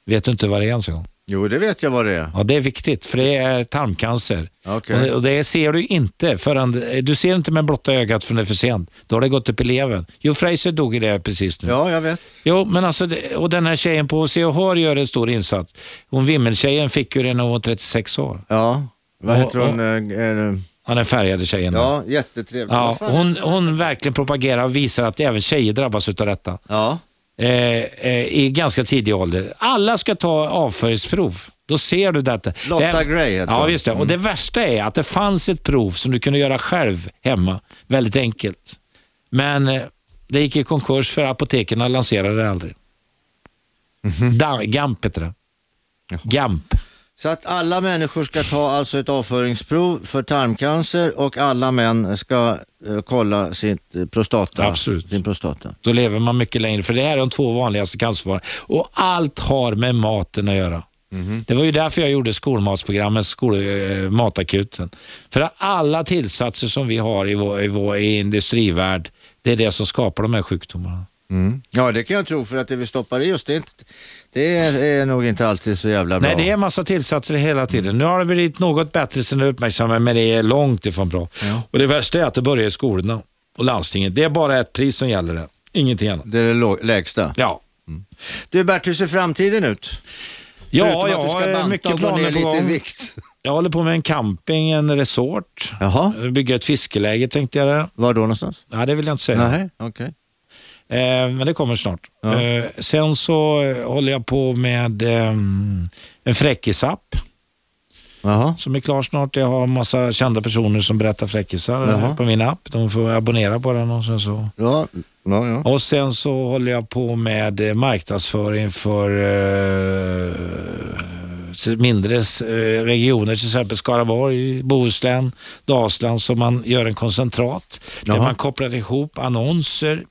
Vet du inte vad det är ens en gång? Jo, det vet jag vad det är. Ja, det är viktigt för det är tarmcancer. Okej. Och, det, och det ser du inte förrän, du ser inte med blotta ögat förrän det är för sent. Då har det gått upp i levern. Jo, Fraser dog i det precis nu. Ja, jag vet. Jo, men alltså, och den här tjejen på CHR gör en stor insats. Hon Vimmeltjejen fick ju det när hon var 36 år. Ja, vad Och- heter hon? Eh, eh, Ja, den färgade tjejen. Ja, jättetrevlig. Ja, hon, hon verkligen propagerar och visar att även tjejer drabbas av detta. Ja, I ganska tidig ålder. Alla ska ta avföringsprov. Då ser du detta. Lotta det, Gray heter Ja, visst det. Och det värsta är att det fanns ett prov som du kunde göra själv hemma. Väldigt enkelt. Men eh, det gick i konkurs för apoteken lanserade det aldrig. Mhm. Da, GAMP heter det. GAMP. Så att alla människor ska ta alltså ett avföringsprov för tarmcancer och alla män ska eh, kolla sitt eh, prostata. Absolut. Sin prostata. Då lever man mycket längre. För det här är de två vanligaste cancerformerna. Och allt har med maten att göra. Det var ju därför jag gjorde skolmatsprogrammet, skol, eh, Matakuten. För att alla tillsatser som vi har i vår, i vår i industrivärld, det är det som skapar de här sjukdomarna. Ja, det kan jag tro för att det vi stoppar i oss, det är, inte, det är nog inte alltid så jävla bra. Nej, det är en massa tillsatser hela tiden. Nu har det blivit något bättre sen du uppmärksammade, men det är långt ifrån bra. Och Det värsta är att det börjar i skolorna och landstingen. Det är bara ett pris som gäller det, ingenting annat. Det är det lägsta. Ja, Du Bert, hur ser framtiden ut? Ja, Förutom jag att du ska har banta mycket och gå ner lite i vikt. Jag håller på med en camping, en resort. Jaha, Bygga ett fiskeläge tänkte jag. Det. var då någonstans? Ja, det vill jag inte säga. Nej, okej. Eh, men det kommer snart. Ja. Eh, sen så eh, håller jag på med eh, en fräckisapp Jaha. som är klar snart. Jag har massa kända personer som berättar fräckisar Jaha. på min app. De får abonnera på den och sen så. Ja, ja, ja. Och sen så håller jag på med marknadsföring för eh, mindre regioner, till exempel Skaraborg, Bohuslän, Dalsland, så man gör en koncentrat där Jaha. man kopplar ihop annonser,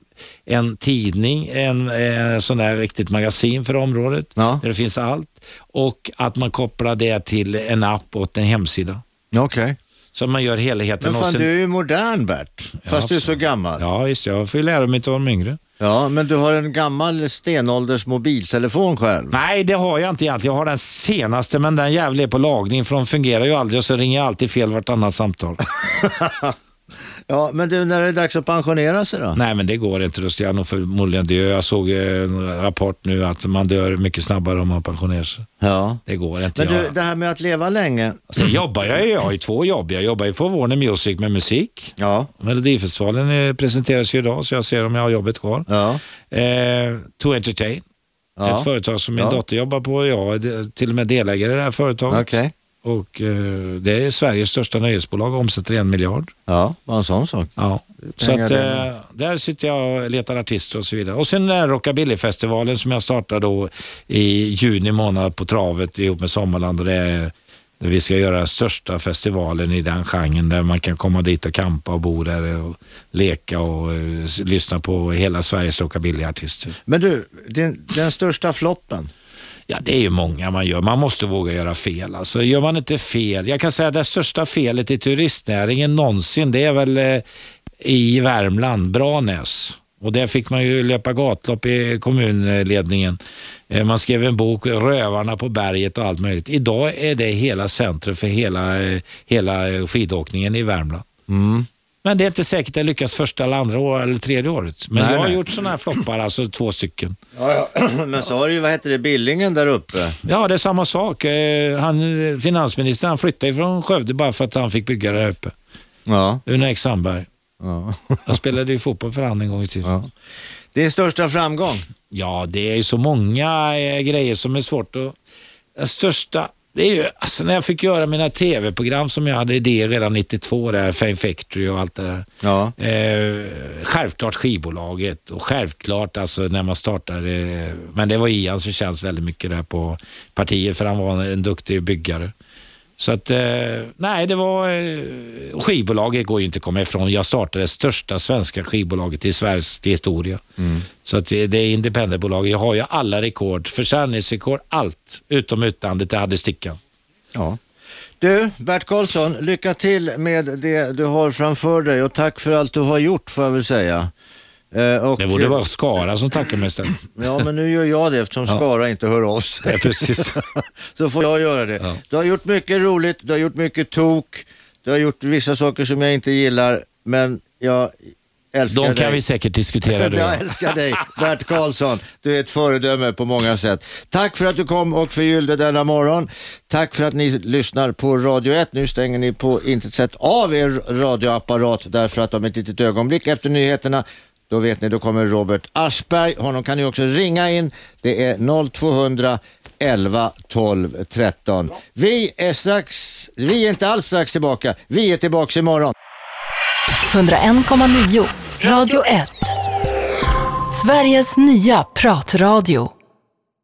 en tidning, en eh, sån där riktigt magasin för området, Ja. där det finns allt och att man kopplar det till en app och en hemsida. Okej. Så man gör helheten. Men fan, sen, du är ju modern Bert, fast du är så gammal. Ja. Ja, just det. Jag får ju lära mig av de yngre. men du har en gammal stenålders mobiltelefon själv. Nej, det har jag inte egentligen. Jag har den senaste, men den jävla är på lagning för de fungerar ju aldrig och så ringer jag alltid fel vartannat samtal. Ja, men du, när är det dags att pensionera sig då? Nej, men det går inte. Då ska jag nog förmodligen dö. Jag såg eh, en rapport nu att man dör mycket snabbare om man pensionerar sig. Ja. Det går inte. Men du, jag... det här med att leva länge. Sen jobbar jag ju. Jag har ju två jobb. Jag jobbar ju på Warner Music med musik. Ja, Melodifestivalen eh, presenteras ju idag så jag ser om jag har jobbet kvar. ja, Eh, to Entertain, ja. ett företag som min Ja. dotter jobbar på. Jag är till och med delägare i det här företaget. Okej. Och eh, det är Sveriges största nöjesbolag, omsätter en miljard. Ja, bara en sån sak. Ja. Så att, där eh, där sitter jag och letar artister och så vidare. Och sen den här Rockabillyfestivalen som jag startade då i juni månad på travet ihop med Sommarland. Och det är, där vi ska göra den största festivalen i den genren där man kan komma dit och campa och bo där och leka och s- lyssna på hela Sveriges rockabillyartister. Men du, den, den största floppen. Ja, det är ju många man gör. Man måste våga göra fel. Alltså, gör man inte fel. Jag kan säga att det största felet i turistnäringen någonsin, det är väl eh, i Värmland, Branäs. Och där fick man ju löpa gatlopp i kommunledningen. Eh, man skrev en bok, Rövarna på berget och allt möjligt. Idag är det hela centrum för hela, eh, hela skidåkningen i Värmland. Mm. Men det är inte säkert att jag lyckas första eller andra år, eller tredje året. Men Nej, jag har nej. gjort sådana här floppar, alltså två stycken. Ja, ja. Men så har du ju, vad heter det, Billingen där uppe. Ja, det är samma sak. Eh, Han, finansministern han flyttade ifrån Skövde bara för att han fick bygga där uppe. Ja, Uno X Sandberg. ja. Jag spelade ju fotboll för han en gång i tiden. Ja, ja. Din största framgång? det är ju så många eh, grejer som är svårt att... Den största... Det är ju, alltså när jag fick göra mina tv-program som jag hade idéer redan 92, där, Fame Factory och allt det där. Ja. Eh, självklart skivbolaget och självklart alltså när man startade, men det var Ians förtjänst väldigt mycket där på partiet för han var en duktig byggare. Så att, eh, nej det var, eh, skivbolaget går ju inte att komma ifrån. Jag startade det största svenska skivbolaget i Sveriges historia. Så att det, det är independentbolag. Jag har ju alla rekord, försäljningsrekord, allt utom utlandet. Jag hade stickan. ja. Du, Bert Karlsson, lycka till med det du har framför dig och tack för allt du har gjort får jag väl säga. Eh, och, Det borde vara Skara som tackar mig istället. Ja, men nu gör jag det eftersom Skara inte hör av sig. Ja, precis. Så får jag göra det. Ja. Du har gjort mycket roligt, du har gjort mycket tok, du har gjort vissa saker som jag inte gillar, men jag älskar De dig. kan vi säkert diskutera. du. Jag älskar dig, Bert Karlsson. Du är ett föredöme på många sätt. Tack för att du kom och förgyllde denna morgon. Tack för att ni lyssnar på Radio 1. Nu stänger ni på intet sätt av er radioapparat därför att om ett litet ögonblick efter nyheterna då vet ni, då kommer Robert Aschberg. Honom kan ni också ringa in. Det är 0200 11 12 13. Vi är strax, vi är inte alls strax tillbaka. Vi är tillbaka imorgon. 101,9 Radio 1. Sveriges nya pratradio.